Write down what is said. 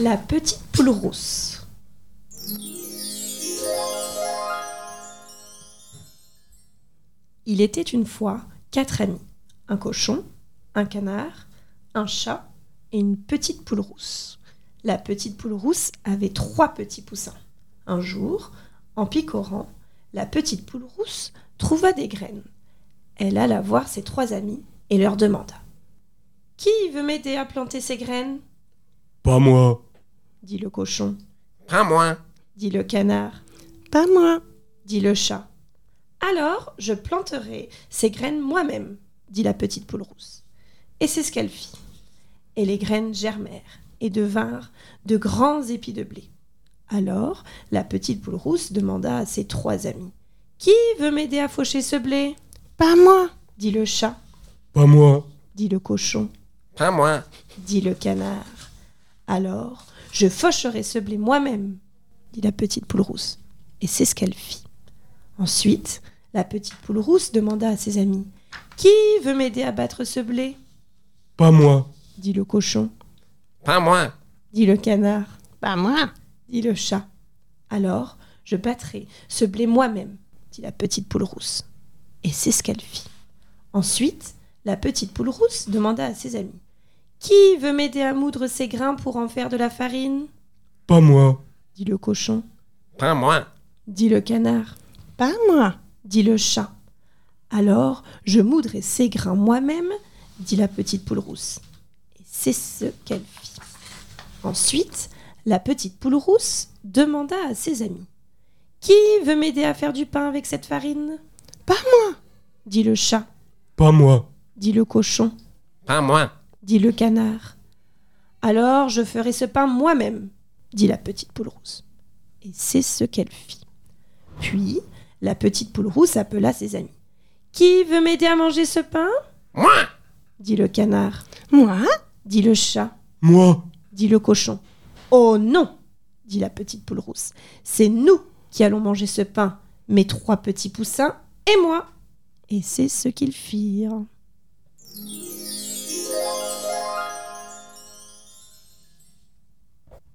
La petite poule rousse. Il était une fois quatre amis. Un cochon, un canard, un chat et une petite poule rousse. La petite poule rousse avait trois petits poussins. Un jour, en picorant, la petite poule rousse trouva des graines. Elle alla voir ses trois amis et leur demanda Qui veut m'aider à planter ces graines? Pas moi. Dit le cochon, Pas moi. dit le canard, Pas moi. dit le chat. Alors je planterai ces graines moi-même, dit la petite poule rousse. Et c'est ce qu'elle fit. Et les graines germèrent et devinrent de grands épis de blé. Alors la petite poule rousse demanda à ses trois amis Qui veut m'aider à faucher ce blé? Pas moi. dit le chat, Pas moi. dit le cochon, Pas moi. dit le canard. Alors je faucherai ce blé moi-même, dit la petite poule rousse. Et c'est ce qu'elle fit. Ensuite, la petite poule rousse demanda à ses amis Qui veut m'aider à battre ce blé? Pas moi. dit le cochon, Pas moi. dit le canard, Pas moi. dit le chat. Alors je battrai ce blé moi-même, dit la petite poule rousse. Et c'est ce qu'elle fit. Ensuite, la petite poule rousse demanda à ses amis Qui veut m'aider à moudre ces grains pour en faire de la farine? Pas moi. dit le cochon, Pas moi. dit le canard, Pas moi. dit le chat. Alors je moudrai ces grains moi-même, dit la petite poule rousse. Et c'est ce qu'elle fit. Ensuite, la petite poule rousse demanda à ses amis Qui veut m'aider à faire du pain avec cette farine? Pas moi. dit le chat, Pas moi. dit le cochon, Pas moi. Dit le canard. Alors je ferai ce pain moi-même, dit la petite poule rousse. Et c'est ce qu'elle fit. Puis la petite poule rousse appela ses amis. Qui veut m'aider à manger ce pain? Moi. dit le canard, Moi? dit le chat, Moi. dit le cochon. Oh non dit la petite poule rousse. C'est nous qui allons manger ce pain, mes trois petits poussins et moi. Et c'est ce qu'ils firent.